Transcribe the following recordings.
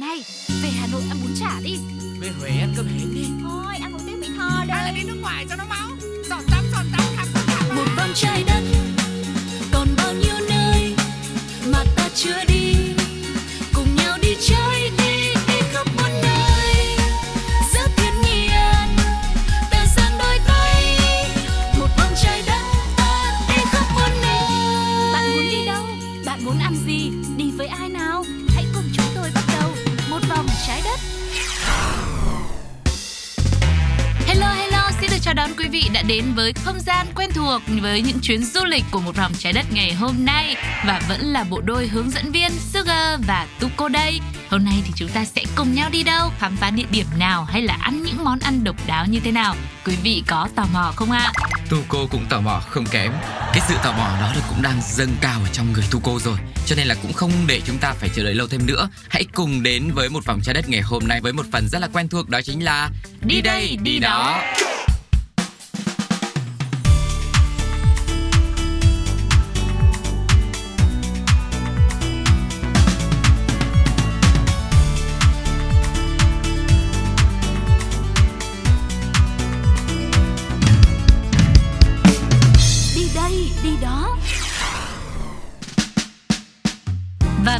Này, về Hà Nội ăn bún chả đi. Về Huế ăn cơm hến đi. Thôi ăn một tiếng Mỹ Tho đi Hay là đi nước ngoài cho nó máu. Giọt tắm giọt tắm khắp cả Một vòng trái đất Còn bao nhiêu nơi Mà ta chưa đi đã đến với không gian quen thuộc với những chuyến du lịch của một vòng trái đất ngày hôm nay và vẫn là bộ đôi hướng dẫn viên Sugar và Tuko đây. Hôm nay thì chúng ta sẽ cùng nhau đi đâu, khám phá địa điểm nào hay là ăn những món ăn độc đáo như thế nào? Quý vị có tò mò không ạ? Tuco cũng tò mò không kém Cái sự tò mò đó cũng đang dâng cao ở trong người Tuco rồi Cho nên là cũng không để chúng ta phải chờ đợi lâu thêm nữa Hãy cùng đến với một vòng trái đất ngày hôm nay Với một phần rất là quen thuộc đó chính là Đi đây, đi đó. Đi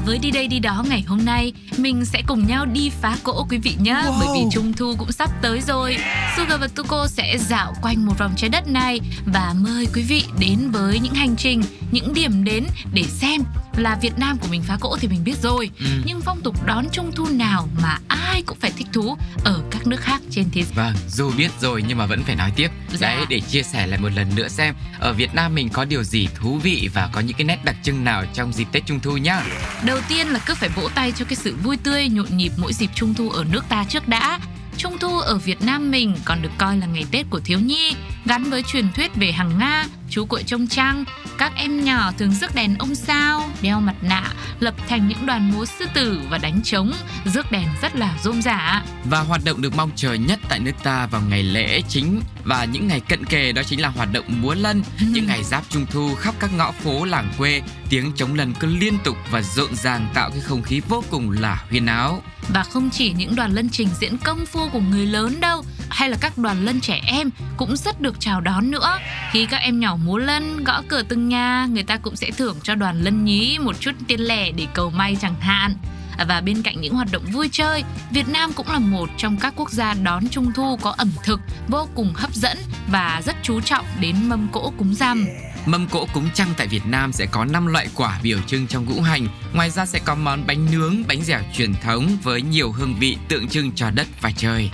Và với đi đây đi đó ngày hôm nay, mình sẽ cùng nhau đi phá cỗ quý vị nhé. Wow. Bởi vì Trung Thu cũng sắp tới rồi. Sugar và Tuko sẽ dạo quanh một vòng trái đất này và mời quý vị đến với những hành trình, những điểm đến để xem là Việt Nam của mình phá cỗ thì mình biết rồi. Ừ. Nhưng phong tục đón Trung Thu nào mà ai cũng phải thích thú ở các nước khác trên thế giới. Vâng, dù biết rồi nhưng mà vẫn phải nói tiếp Dạ. Đấy, để chia sẻ lại một lần nữa xem Ở Việt Nam mình có điều gì thú vị Và có những cái nét đặc trưng nào trong dịp Tết Trung Thu nhá Đầu tiên là cứ phải vỗ tay cho cái sự vui tươi nhộn nhịp mỗi dịp Trung thu ở nước ta trước đã. Trung thu ở Việt Nam mình còn được coi là ngày Tết của thiếu nhi, gắn với truyền thuyết về hàng Nga, chú cuội trông trăng. Các em nhỏ thường rước đèn ông sao, đeo mặt nạ, lập thành những đoàn múa sư tử và đánh trống, rước đèn rất là rôm rả. Và hoạt động được mong chờ nhất tại nước ta vào ngày lễ chính và những ngày cận kề đó chính là hoạt động múa lân. Những ngày giáp trung thu khắp các ngõ phố làng quê, tiếng trống lân cứ liên tục và rộn ràng tạo cái không khí vô cùng là huyên áo. Và không chỉ những đoàn lân trình diễn công phu của người lớn đâu hay là các đoàn lân trẻ em cũng rất được chào đón nữa Khi các em nhỏ múa lân, gõ cửa từng nhà Người ta cũng sẽ thưởng cho đoàn lân nhí một chút tiền lẻ để cầu may chẳng hạn và bên cạnh những hoạt động vui chơi, Việt Nam cũng là một trong các quốc gia đón Trung thu có ẩm thực vô cùng hấp dẫn và rất chú trọng đến mâm cỗ cúng rằm. Mâm cỗ cúng trăng tại Việt Nam sẽ có 5 loại quả biểu trưng trong ngũ hành. Ngoài ra sẽ có món bánh nướng, bánh dẻo truyền thống với nhiều hương vị tượng trưng cho đất và trời.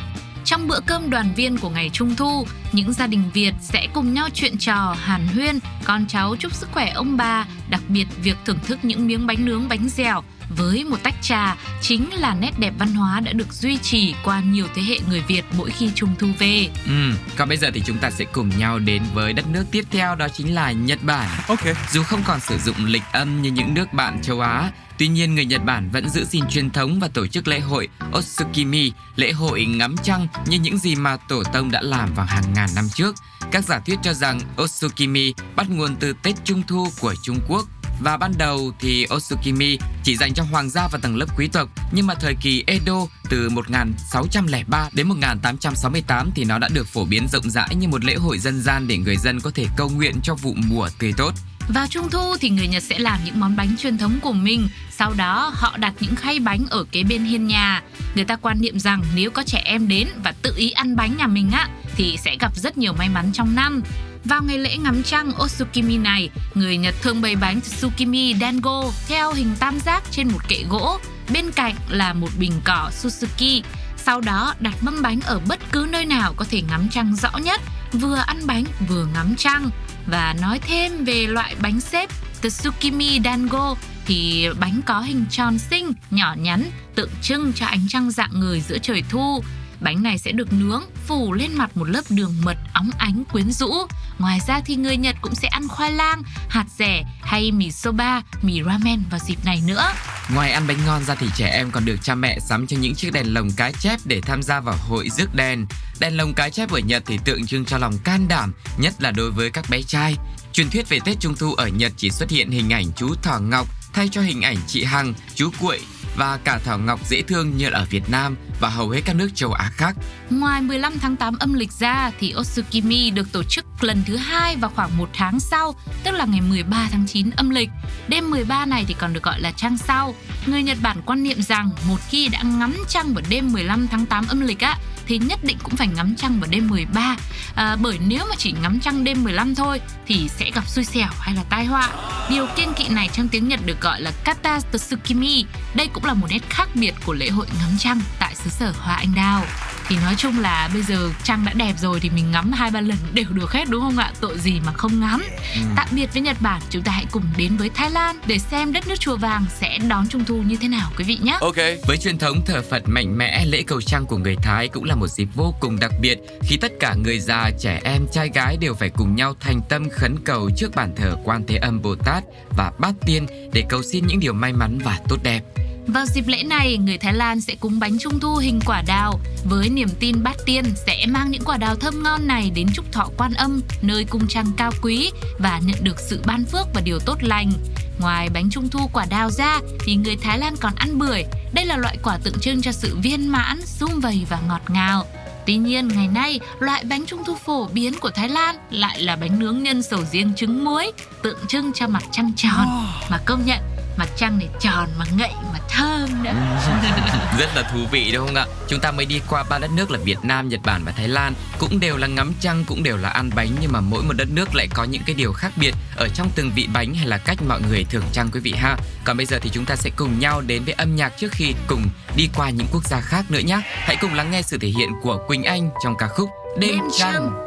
Trong bữa cơm đoàn viên của ngày Trung thu, những gia đình Việt sẽ cùng nhau chuyện trò, hàn huyên, con cháu chúc sức khỏe ông bà, đặc biệt việc thưởng thức những miếng bánh nướng bánh dẻo với một tách trà chính là nét đẹp văn hóa đã được duy trì qua nhiều thế hệ người Việt mỗi khi Trung thu về. Ừ, còn bây giờ thì chúng ta sẽ cùng nhau đến với đất nước tiếp theo đó chính là Nhật Bản. Ok. Dù không còn sử dụng lịch âm như những nước bạn châu Á, tuy nhiên người Nhật Bản vẫn giữ gìn truyền thống và tổ chức lễ hội Otsukimi, lễ hội ngắm trăng như những gì mà tổ tông đã làm vào hàng ngàn năm trước. Các giả thuyết cho rằng Otsukimi bắt nguồn từ Tết Trung Thu của Trung Quốc và ban đầu thì Otsukimi chỉ dành cho hoàng gia và tầng lớp quý tộc, nhưng mà thời kỳ Edo từ 1603 đến 1868 thì nó đã được phổ biến rộng rãi như một lễ hội dân gian để người dân có thể cầu nguyện cho vụ mùa tươi tốt. Vào Trung thu thì người Nhật sẽ làm những món bánh truyền thống của mình, sau đó họ đặt những khay bánh ở kế bên hiên nhà. Người ta quan niệm rằng nếu có trẻ em đến và tự ý ăn bánh nhà mình á thì sẽ gặp rất nhiều may mắn trong năm. Vào ngày lễ ngắm trăng Otsukimi này, người Nhật thường bày bánh Tsukimi Dango theo hình tam giác trên một kệ gỗ, bên cạnh là một bình cỏ Suzuki. Sau đó đặt mâm bánh ở bất cứ nơi nào có thể ngắm trăng rõ nhất, vừa ăn bánh vừa ngắm trăng. Và nói thêm về loại bánh xếp Tsukimi Dango thì bánh có hình tròn xinh, nhỏ nhắn, tượng trưng cho ánh trăng dạng người giữa trời thu. Bánh này sẽ được nướng, phủ lên mặt một lớp đường mật óng ánh quyến rũ. Ngoài ra thì người Nhật cũng sẽ ăn khoai lang, hạt rẻ hay mì soba, mì ramen vào dịp này nữa. Ngoài ăn bánh ngon ra thì trẻ em còn được cha mẹ sắm cho những chiếc đèn lồng cá chép để tham gia vào hội rước đèn. Đèn lồng cá chép ở Nhật thì tượng trưng cho lòng can đảm, nhất là đối với các bé trai. Truyền thuyết về Tết Trung Thu ở Nhật chỉ xuất hiện hình ảnh chú Thỏ Ngọc thay cho hình ảnh chị Hằng, chú Cuội và cả thảo ngọc dễ thương như ở Việt Nam và hầu hết các nước châu Á khác. Ngoài 15 tháng 8 âm lịch ra thì Otsukimi được tổ chức lần thứ hai vào khoảng một tháng sau, tức là ngày 13 tháng 9 âm lịch. Đêm 13 này thì còn được gọi là trăng sau. Người Nhật Bản quan niệm rằng một khi đã ngắm trăng vào đêm 15 tháng 8 âm lịch á thì nhất định cũng phải ngắm trăng vào đêm 13 à, bởi nếu mà chỉ ngắm trăng đêm 15 thôi thì sẽ gặp xui xẻo hay là tai họa. Điều kiên kỵ này trong tiếng Nhật được gọi là kata tsukimi đây cũng là một nét khác biệt của lễ hội ngắm trăng tại xứ sở hoa anh đào thì nói chung là bây giờ trăng đã đẹp rồi thì mình ngắm hai ba lần đều được hết đúng không ạ? Tội gì mà không ngắm. Ừ. tạm biệt với nhật bản chúng ta hãy cùng đến với thái lan để xem đất nước chùa vàng sẽ đón trung thu như thế nào quý vị nhé. Ok. Với truyền thống thờ phật mạnh mẽ lễ cầu trăng của người thái cũng là một dịp vô cùng đặc biệt khi tất cả người già trẻ em trai gái đều phải cùng nhau thành tâm khấn cầu trước bàn thờ quan thế âm bồ tát và bát tiên để cầu xin những điều may mắn và tốt đẹp vào dịp lễ này, người Thái Lan sẽ cúng bánh trung thu hình quả đào với niềm tin bát tiên sẽ mang những quả đào thơm ngon này đến chúc thọ quan âm nơi cung trăng cao quý và nhận được sự ban phước và điều tốt lành. Ngoài bánh trung thu quả đào ra thì người Thái Lan còn ăn bưởi. Đây là loại quả tượng trưng cho sự viên mãn, sum vầy và ngọt ngào. Tuy nhiên, ngày nay, loại bánh trung thu phổ biến của Thái Lan lại là bánh nướng nhân sầu riêng trứng muối, tượng trưng cho mặt trăng tròn. Mà công nhận, mặt trăng này tròn mà ngậy mà thơm nữa. Rất là thú vị đúng không ạ? Chúng ta mới đi qua ba đất nước là Việt Nam Nhật Bản và Thái Lan. Cũng đều là ngắm trăng cũng đều là ăn bánh nhưng mà mỗi một đất nước lại có những cái điều khác biệt ở trong từng vị bánh hay là cách mọi người thưởng trăng quý vị ha. Còn bây giờ thì chúng ta sẽ cùng nhau đến với âm nhạc trước khi cùng đi qua những quốc gia khác nữa nhé hãy cùng lắng nghe sự thể hiện của Quỳnh Anh trong ca khúc Đêm, Đêm trăng.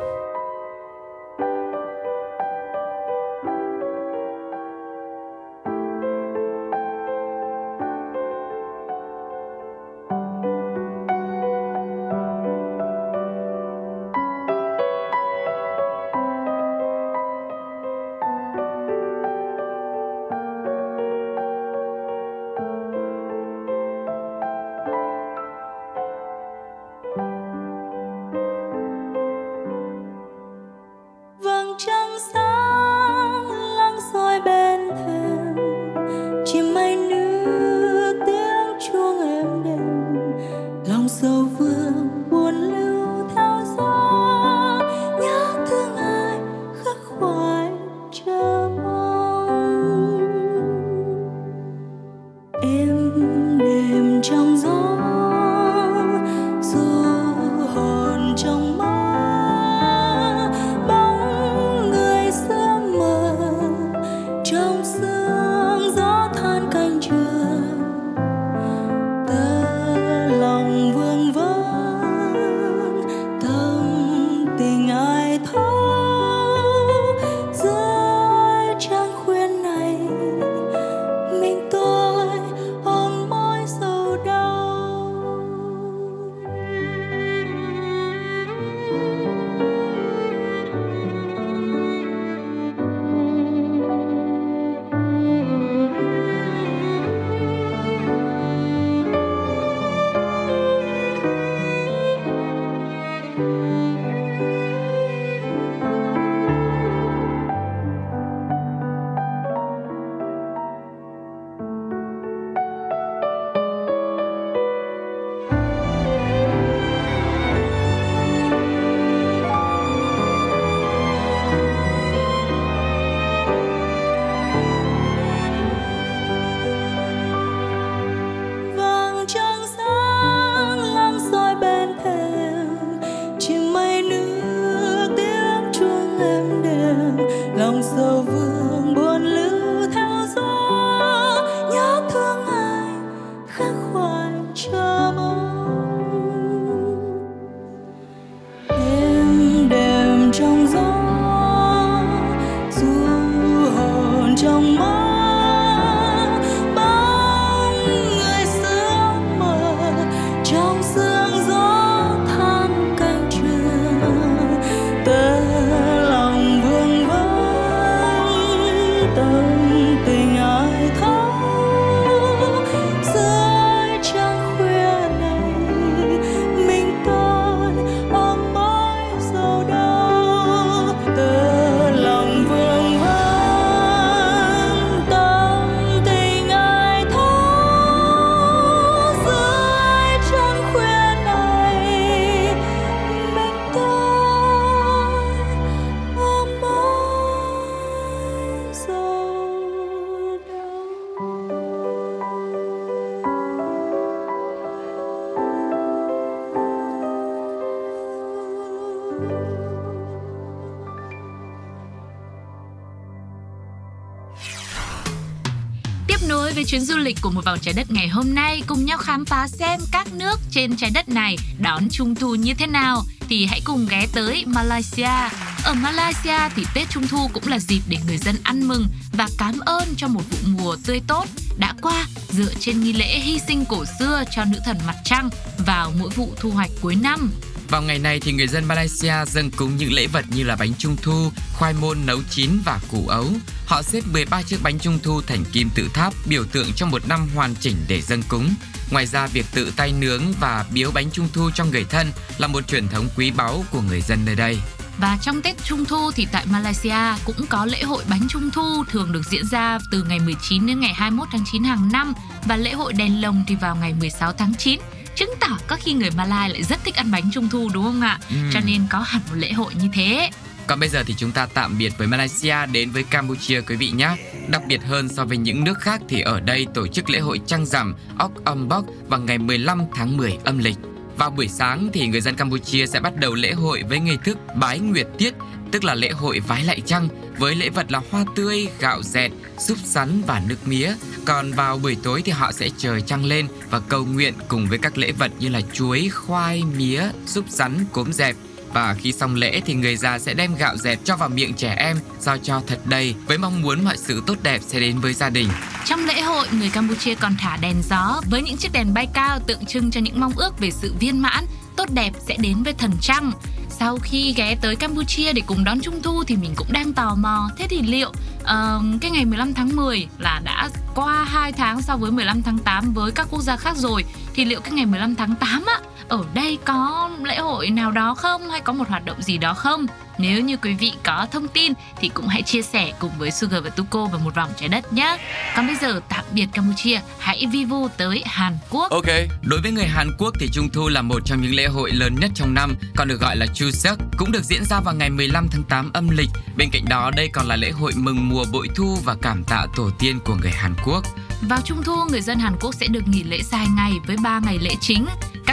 Chuyến du lịch của một vòng trái đất ngày hôm nay, cùng nhau khám phá xem các nước trên trái đất này đón Trung thu như thế nào thì hãy cùng ghé tới Malaysia. Ở Malaysia thì Tết Trung thu cũng là dịp để người dân ăn mừng và cảm ơn cho một vụ mùa tươi tốt đã qua dựa trên nghi lễ hy sinh cổ xưa cho nữ thần mặt trăng vào mỗi vụ thu hoạch cuối năm. Vào ngày này thì người dân Malaysia dâng cúng những lễ vật như là bánh trung thu, khoai môn nấu chín và củ ấu. Họ xếp 13 chiếc bánh trung thu thành kim tự tháp biểu tượng cho một năm hoàn chỉnh để dâng cúng. Ngoài ra, việc tự tay nướng và biếu bánh trung thu cho người thân là một truyền thống quý báu của người dân nơi đây. Và trong Tết Trung Thu thì tại Malaysia cũng có lễ hội bánh Trung Thu thường được diễn ra từ ngày 19 đến ngày 21 tháng 9 hàng năm và lễ hội đèn lồng thì vào ngày 16 tháng 9 chứng tỏ có khi người Malai lại rất thích ăn bánh trung thu đúng không ạ? Ừ. Cho nên có hẳn một lễ hội như thế. Còn bây giờ thì chúng ta tạm biệt với Malaysia đến với Campuchia quý vị nhé. Đặc biệt hơn so với những nước khác thì ở đây tổ chức lễ hội trăng rằm Ốc Âm Bok vào ngày 15 tháng 10 âm lịch. Vào buổi sáng thì người dân Campuchia sẽ bắt đầu lễ hội với nghi thức bái nguyệt tiết, tức là lễ hội vái lại trăng với lễ vật là hoa tươi, gạo dẹt, súp sắn và nước mía. Còn vào buổi tối thì họ sẽ chờ trăng lên và cầu nguyện cùng với các lễ vật như là chuối, khoai, mía, súp sắn, cốm dẹp và khi xong lễ thì người già sẽ đem gạo dẹt cho vào miệng trẻ em sao cho thật đầy với mong muốn mọi sự tốt đẹp sẽ đến với gia đình. Trong lễ hội, người Campuchia còn thả đèn gió với những chiếc đèn bay cao tượng trưng cho những mong ước về sự viên mãn, tốt đẹp sẽ đến với thần trăng sau khi ghé tới Campuchia để cùng đón Trung thu thì mình cũng đang tò mò thế thì liệu uh, cái ngày 15 tháng 10 là đã qua 2 tháng so với 15 tháng 8 với các quốc gia khác rồi thì liệu cái ngày 15 tháng 8 á ở đây có lễ hội nào đó không hay có một hoạt động gì đó không? Nếu như quý vị có thông tin thì cũng hãy chia sẻ cùng với Sugar và Tuko vào một vòng trái đất nhé. Còn bây giờ tạm biệt Campuchia, hãy vi vu tới Hàn Quốc. Ok, đối với người Hàn Quốc thì Trung thu là một trong những lễ hội lớn nhất trong năm, còn được gọi là Chuseok, cũng được diễn ra vào ngày 15 tháng 8 âm lịch. Bên cạnh đó, đây còn là lễ hội mừng mùa bội thu và cảm tạ tổ tiên của người Hàn Quốc. Vào Trung thu, người dân Hàn Quốc sẽ được nghỉ lễ dài ngày với 3 ngày lễ chính.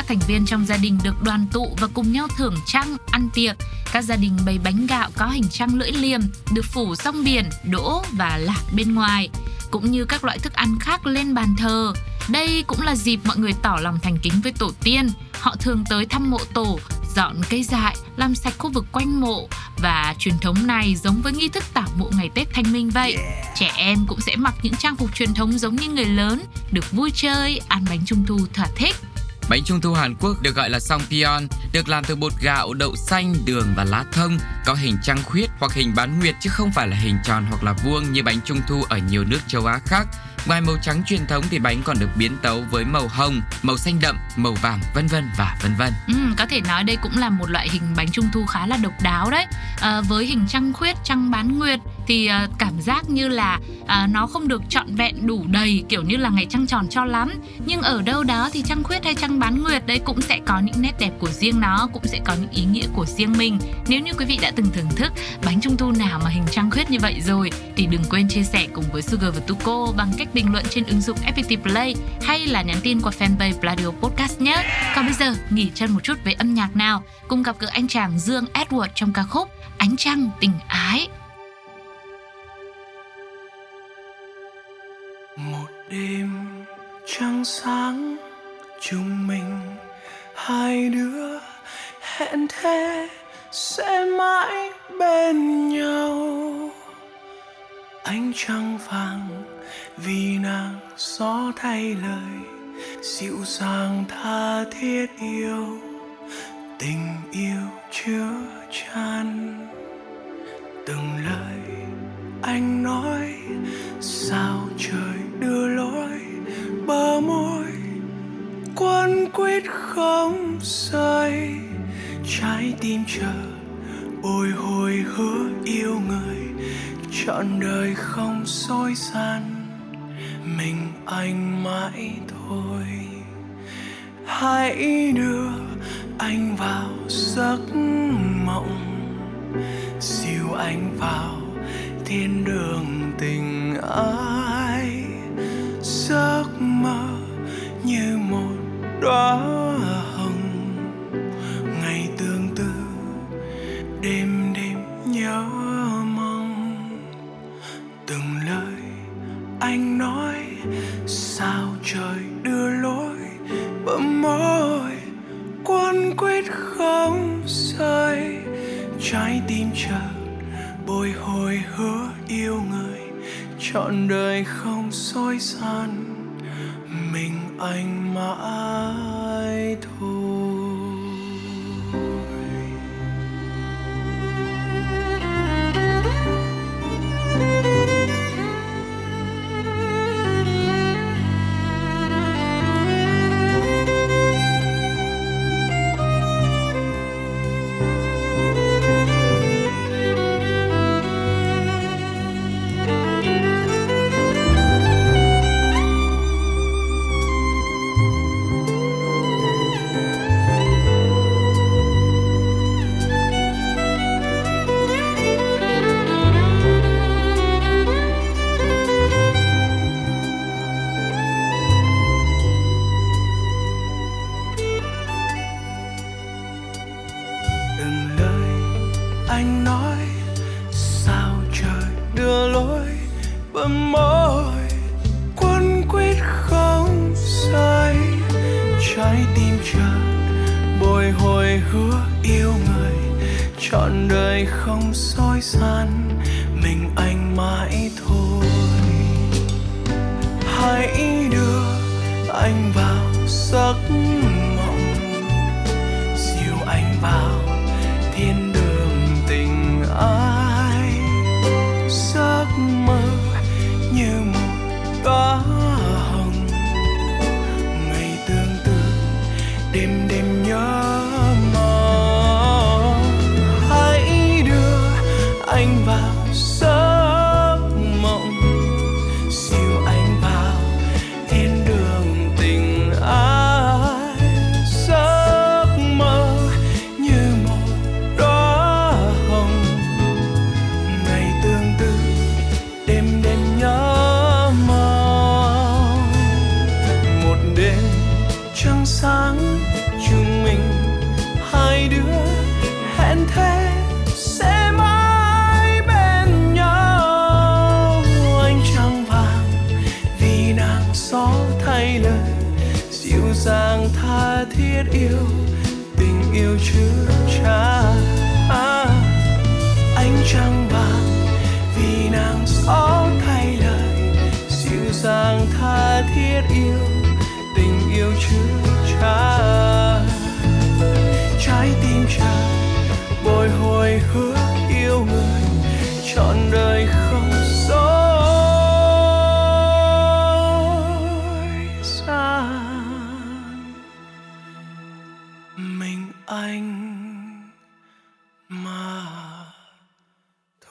Các thành viên trong gia đình được đoàn tụ và cùng nhau thưởng trăng, ăn tiệc. Các gia đình bày bánh gạo có hình trăng lưỡi liềm, được phủ song biển, đỗ và lạc bên ngoài, cũng như các loại thức ăn khác lên bàn thờ. Đây cũng là dịp mọi người tỏ lòng thành kính với tổ tiên. Họ thường tới thăm mộ tổ, dọn cây dại, làm sạch khu vực quanh mộ và truyền thống này giống với nghi thức tảo mộ ngày Tết Thanh Minh vậy. Trẻ em cũng sẽ mặc những trang phục truyền thống giống như người lớn, được vui chơi, ăn bánh trung thu thỏa thích. Bánh trung thu Hàn Quốc được gọi là songpyeon, được làm từ bột gạo, đậu xanh, đường và lá thông, có hình trăng khuyết hoặc hình bán nguyệt chứ không phải là hình tròn hoặc là vuông như bánh trung thu ở nhiều nước châu Á khác. Ngoài màu trắng truyền thống thì bánh còn được biến tấu với màu hồng, màu xanh đậm, màu vàng, vân vân và vân vân. Ừ, có thể nói đây cũng là một loại hình bánh trung thu khá là độc đáo đấy. À, với hình trăng khuyết, trăng bán nguyệt thì à, cảm giác như là à, nó không được trọn vẹn đủ đầy kiểu như là ngày trăng tròn cho lắm. Nhưng ở đâu đó thì trăng khuyết hay trăng bán nguyệt đấy cũng sẽ có những nét đẹp của riêng nó, cũng sẽ có những ý nghĩa của riêng mình. Nếu như quý vị đã từng thưởng thức bánh trung thu nào mà hình trăng khuyết như vậy rồi thì đừng quên chia sẻ cùng với Sugar và Tuko bằng cách bình luận trên ứng dụng FPT Play hay là nhắn tin qua fanpage Radio Podcast nhé. Còn bây giờ nghỉ chân một chút với âm nhạc nào, cùng gặp gỡ anh chàng Dương Edward trong ca khúc Ánh trăng tình ái. Trăng sáng chúng mình, hai đứa hẹn thề sẽ mãi bên nhau. Ánh trăng vàng vì nàng gió thay lời, dịu dàng tha thiết yêu. Tình yêu chứa chan từng lời anh nói, sao trời đưa lối bờ môi, quấn quýt không rời. Trái tim chờ, bồi hồi hứa yêu người. Trọn đời không dối gian, mình anh mãi thôi. Hãy đưa anh vào giấc mộng. Dìu anh vào thiên đường tình ái. Giấc mơ anh vào giấc mơ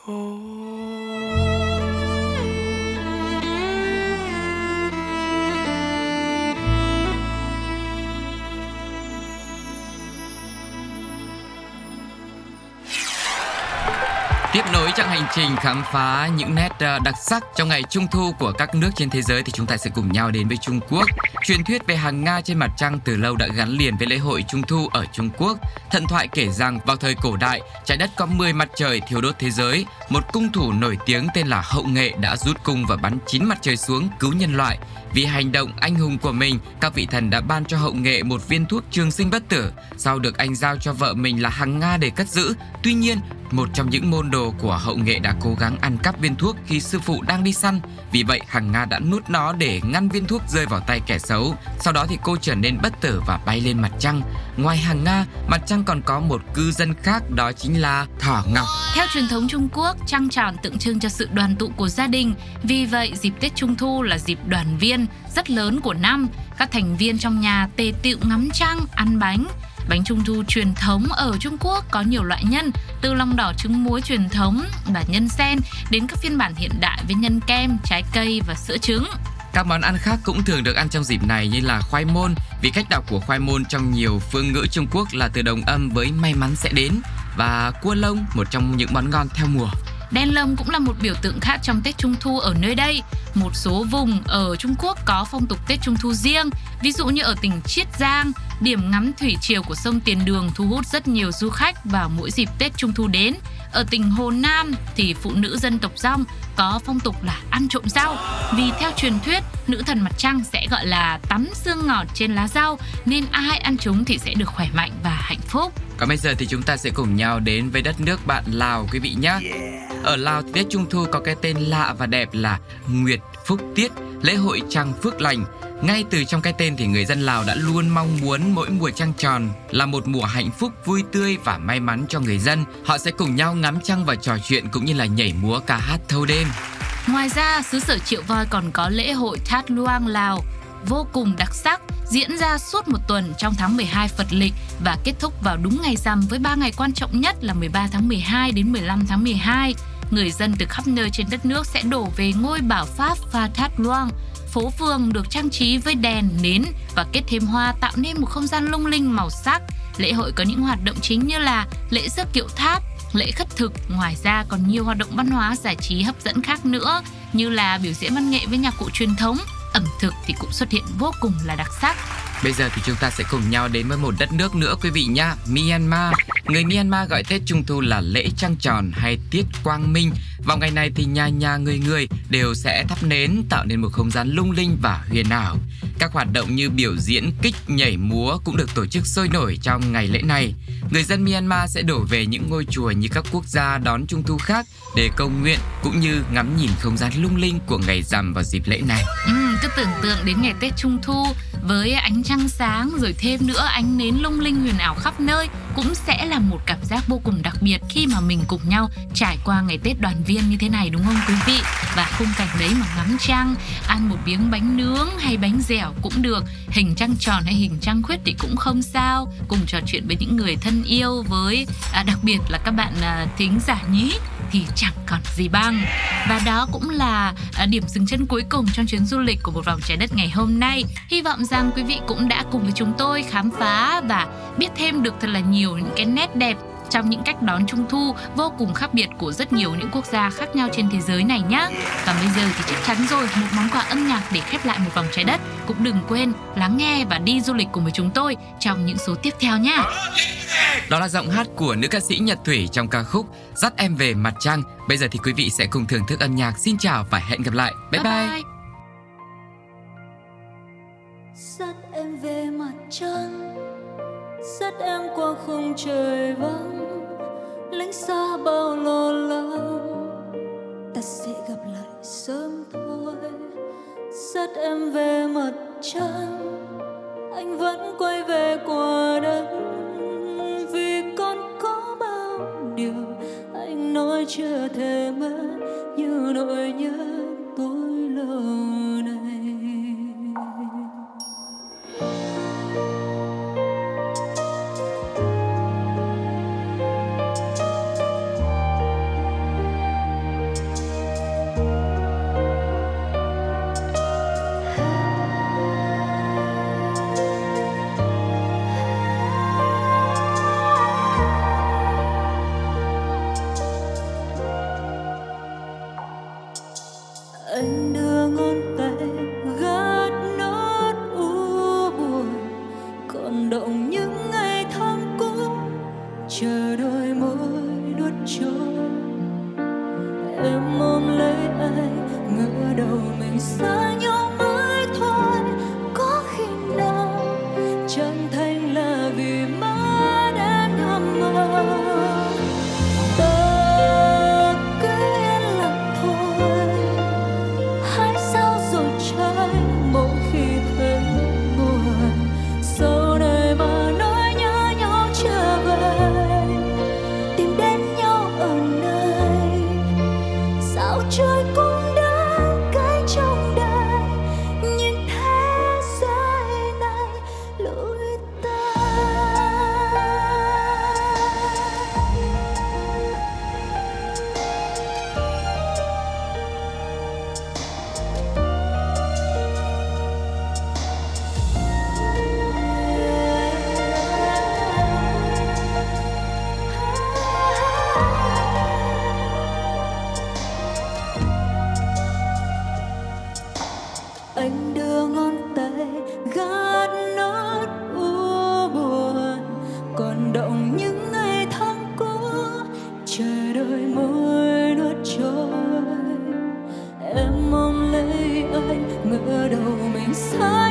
thôi Tiếp nối chặng hành trình khám phá những nét ờ, đặc sắc trong ngày Trung thu của các nước trên thế giới thì chúng ta sẽ cùng nhau đến với Trung Quốc. Truyền thuyết về hàng Nga trên mặt trăng từ lâu đã gắn liền với lễ hội Trung thu ở Trung Quốc. Thần thoại kể rằng vào thời cổ đại, trái đất có 10 mặt trời thiêu đốt thế giới. Một cung thủ nổi tiếng tên là Hậu Nghệ đã rút cung và bắn 9 mặt trời xuống cứu nhân loại. Vì hành động anh hùng của mình, các vị thần đã ban cho Hậu Nghệ một viên thuốc trường sinh bất tử, sau được anh giao cho vợ mình là Hằng Nga để cất giữ. Tuy nhiên, một trong những môn đồ của Hậu Nghệ đã cố gắng ăn cắp viên thuốc khi sư phụ đang đi săn. Vì vậy, Hằng Nga đã nuốt nó để ngăn viên thuốc rơi vào tay kẻ xấu. Sau đó thì cô trở nên bất tử và bay lên mặt trăng. Ngoài Hằng Nga, mặt trăng còn có một cư dân khác đó chính là Thỏ Ngọc. Theo truyền thống Trung Quốc, trăng tròn tượng trưng cho sự đoàn tụ của gia đình. Vì vậy, dịp Tết Trung Thu là dịp đoàn viên rất lớn của năm. Các thành viên trong nhà tề tựu ngắm trăng, ăn bánh. Bánh trung thu truyền thống ở Trung Quốc có nhiều loại nhân, từ lòng đỏ trứng muối truyền thống và nhân sen đến các phiên bản hiện đại với nhân kem, trái cây và sữa trứng. Các món ăn khác cũng thường được ăn trong dịp này như là khoai môn, vì cách đọc của khoai môn trong nhiều phương ngữ Trung Quốc là từ đồng âm với may mắn sẽ đến và cua lông, một trong những món ngon theo mùa. Đen lông cũng là một biểu tượng khác trong Tết Trung Thu ở nơi đây. Một số vùng ở Trung Quốc có phong tục Tết Trung Thu riêng, ví dụ như ở tỉnh Chiết Giang, điểm ngắm thủy triều của sông Tiền Đường thu hút rất nhiều du khách vào mỗi dịp Tết Trung thu đến. Ở tỉnh Hồ Nam thì phụ nữ dân tộc Dong có phong tục là ăn trộm rau. Vì theo truyền thuyết, nữ thần mặt trăng sẽ gọi là tắm xương ngọt trên lá rau nên ai ăn chúng thì sẽ được khỏe mạnh và hạnh phúc. Còn bây giờ thì chúng ta sẽ cùng nhau đến với đất nước bạn Lào quý vị nhé. Ở Lào Tết Trung Thu có cái tên lạ và đẹp là Nguyệt Phúc Tiết, lễ hội trăng phước lành. Ngay từ trong cái tên thì người dân Lào đã luôn mong muốn mỗi mùa trăng tròn là một mùa hạnh phúc vui tươi và may mắn cho người dân. Họ sẽ cùng nhau ngắm trăng và trò chuyện cũng như là nhảy múa ca hát thâu đêm. Ngoài ra, xứ sở Triệu Voi còn có lễ hội Thát Luang Lào vô cùng đặc sắc diễn ra suốt một tuần trong tháng 12 Phật lịch và kết thúc vào đúng ngày rằm với 3 ngày quan trọng nhất là 13 tháng 12 đến 15 tháng 12. Người dân từ khắp nơi trên đất nước sẽ đổ về ngôi bảo pháp Pha Thát Luang. Phố phường được trang trí với đèn, nến và kết thêm hoa tạo nên một không gian lung linh màu sắc. Lễ hội có những hoạt động chính như là lễ rước kiệu tháp, lễ khất thực. Ngoài ra còn nhiều hoạt động văn hóa giải trí hấp dẫn khác nữa như là biểu diễn văn nghệ với nhạc cụ truyền thống, ẩm thực thì cũng xuất hiện vô cùng là đặc sắc. Bây giờ thì chúng ta sẽ cùng nhau đến với một đất nước nữa quý vị nhá, Myanmar. Người Myanmar gọi Tết Trung Thu là lễ trăng tròn hay tiết quang minh. Vào ngày này thì nhà nhà người người đều sẽ thắp nến tạo nên một không gian lung linh và huyền ảo. Các hoạt động như biểu diễn, kích, nhảy múa cũng được tổ chức sôi nổi trong ngày lễ này. Người dân Myanmar sẽ đổ về những ngôi chùa như các quốc gia đón Trung Thu khác để cầu nguyện cũng như ngắm nhìn không gian lung linh của ngày rằm vào dịp lễ này. Ừ, cứ tưởng tượng đến ngày Tết Trung Thu với ánh trăng sáng rồi thêm nữa ánh nến lung linh huyền ảo khắp nơi cũng sẽ là một cảm giác vô cùng đặc biệt khi mà mình cùng nhau trải qua ngày Tết đoàn viên như thế này đúng không quý vị? Và khung cảnh đấy mà ngắm trăng, ăn một miếng bánh nướng hay bánh dẻo cũng được, hình trăng tròn hay hình trăng khuyết thì cũng không sao, cùng trò chuyện với những người thân yêu với à, đặc biệt là các bạn à, thính giả nhí thì chẳng còn gì bằng. Và đó cũng là à, điểm dừng chân cuối cùng trong chuyến du lịch của một vòng trái đất ngày hôm nay. Hy vọng rằng quý vị cũng đã cùng với chúng tôi khám phá và biết thêm được thật là nhiều những cái nét đẹp trong những cách đón trung thu vô cùng khác biệt của rất nhiều những quốc gia khác nhau trên thế giới này nhé. Và bây giờ thì chắc chắn rồi, một món quà âm nhạc để khép lại một vòng trái đất. Cũng đừng quên lắng nghe và đi du lịch cùng với chúng tôi trong những số tiếp theo nha. Đó là giọng hát của nữ ca sĩ Nhật Thủy trong ca khúc Dắt em về mặt trăng. Bây giờ thì quý vị sẽ cùng thưởng thức âm nhạc. Xin chào và hẹn gặp lại. Bye bye. bye. bye. Dắt em về mặt trăng Dắt em qua không trời vắng. Lánh xa bao lo lắng. Ta sẽ gặp lại sớm thôi. Dắt em về mặt trăng. Anh vẫn quay về qua đất Vì con có bao điều Anh nói chưa thể mất. Như nỗi nhớ tôi lâu lối ở đầu mình sai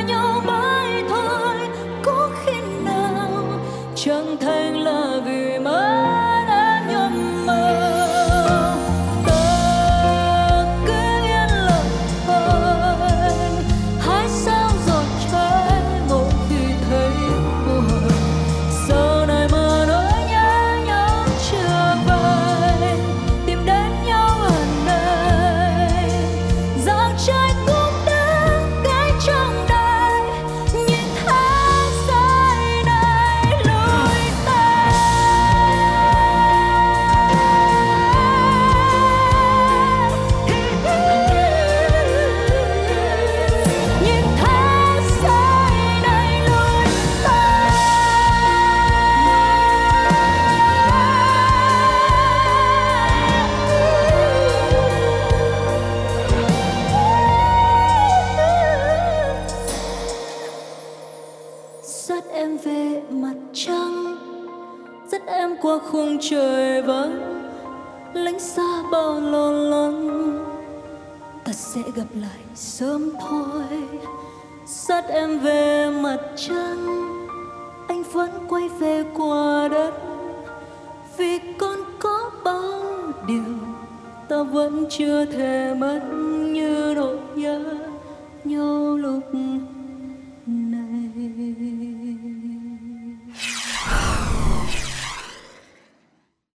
sẽ gặp lại sớm thôi. Dắt em về mặt trăng, anh vẫn quay về qua đất. Vì con có bao điều ta vẫn chưa thể mất như nỗi nhớ nhau lúc này.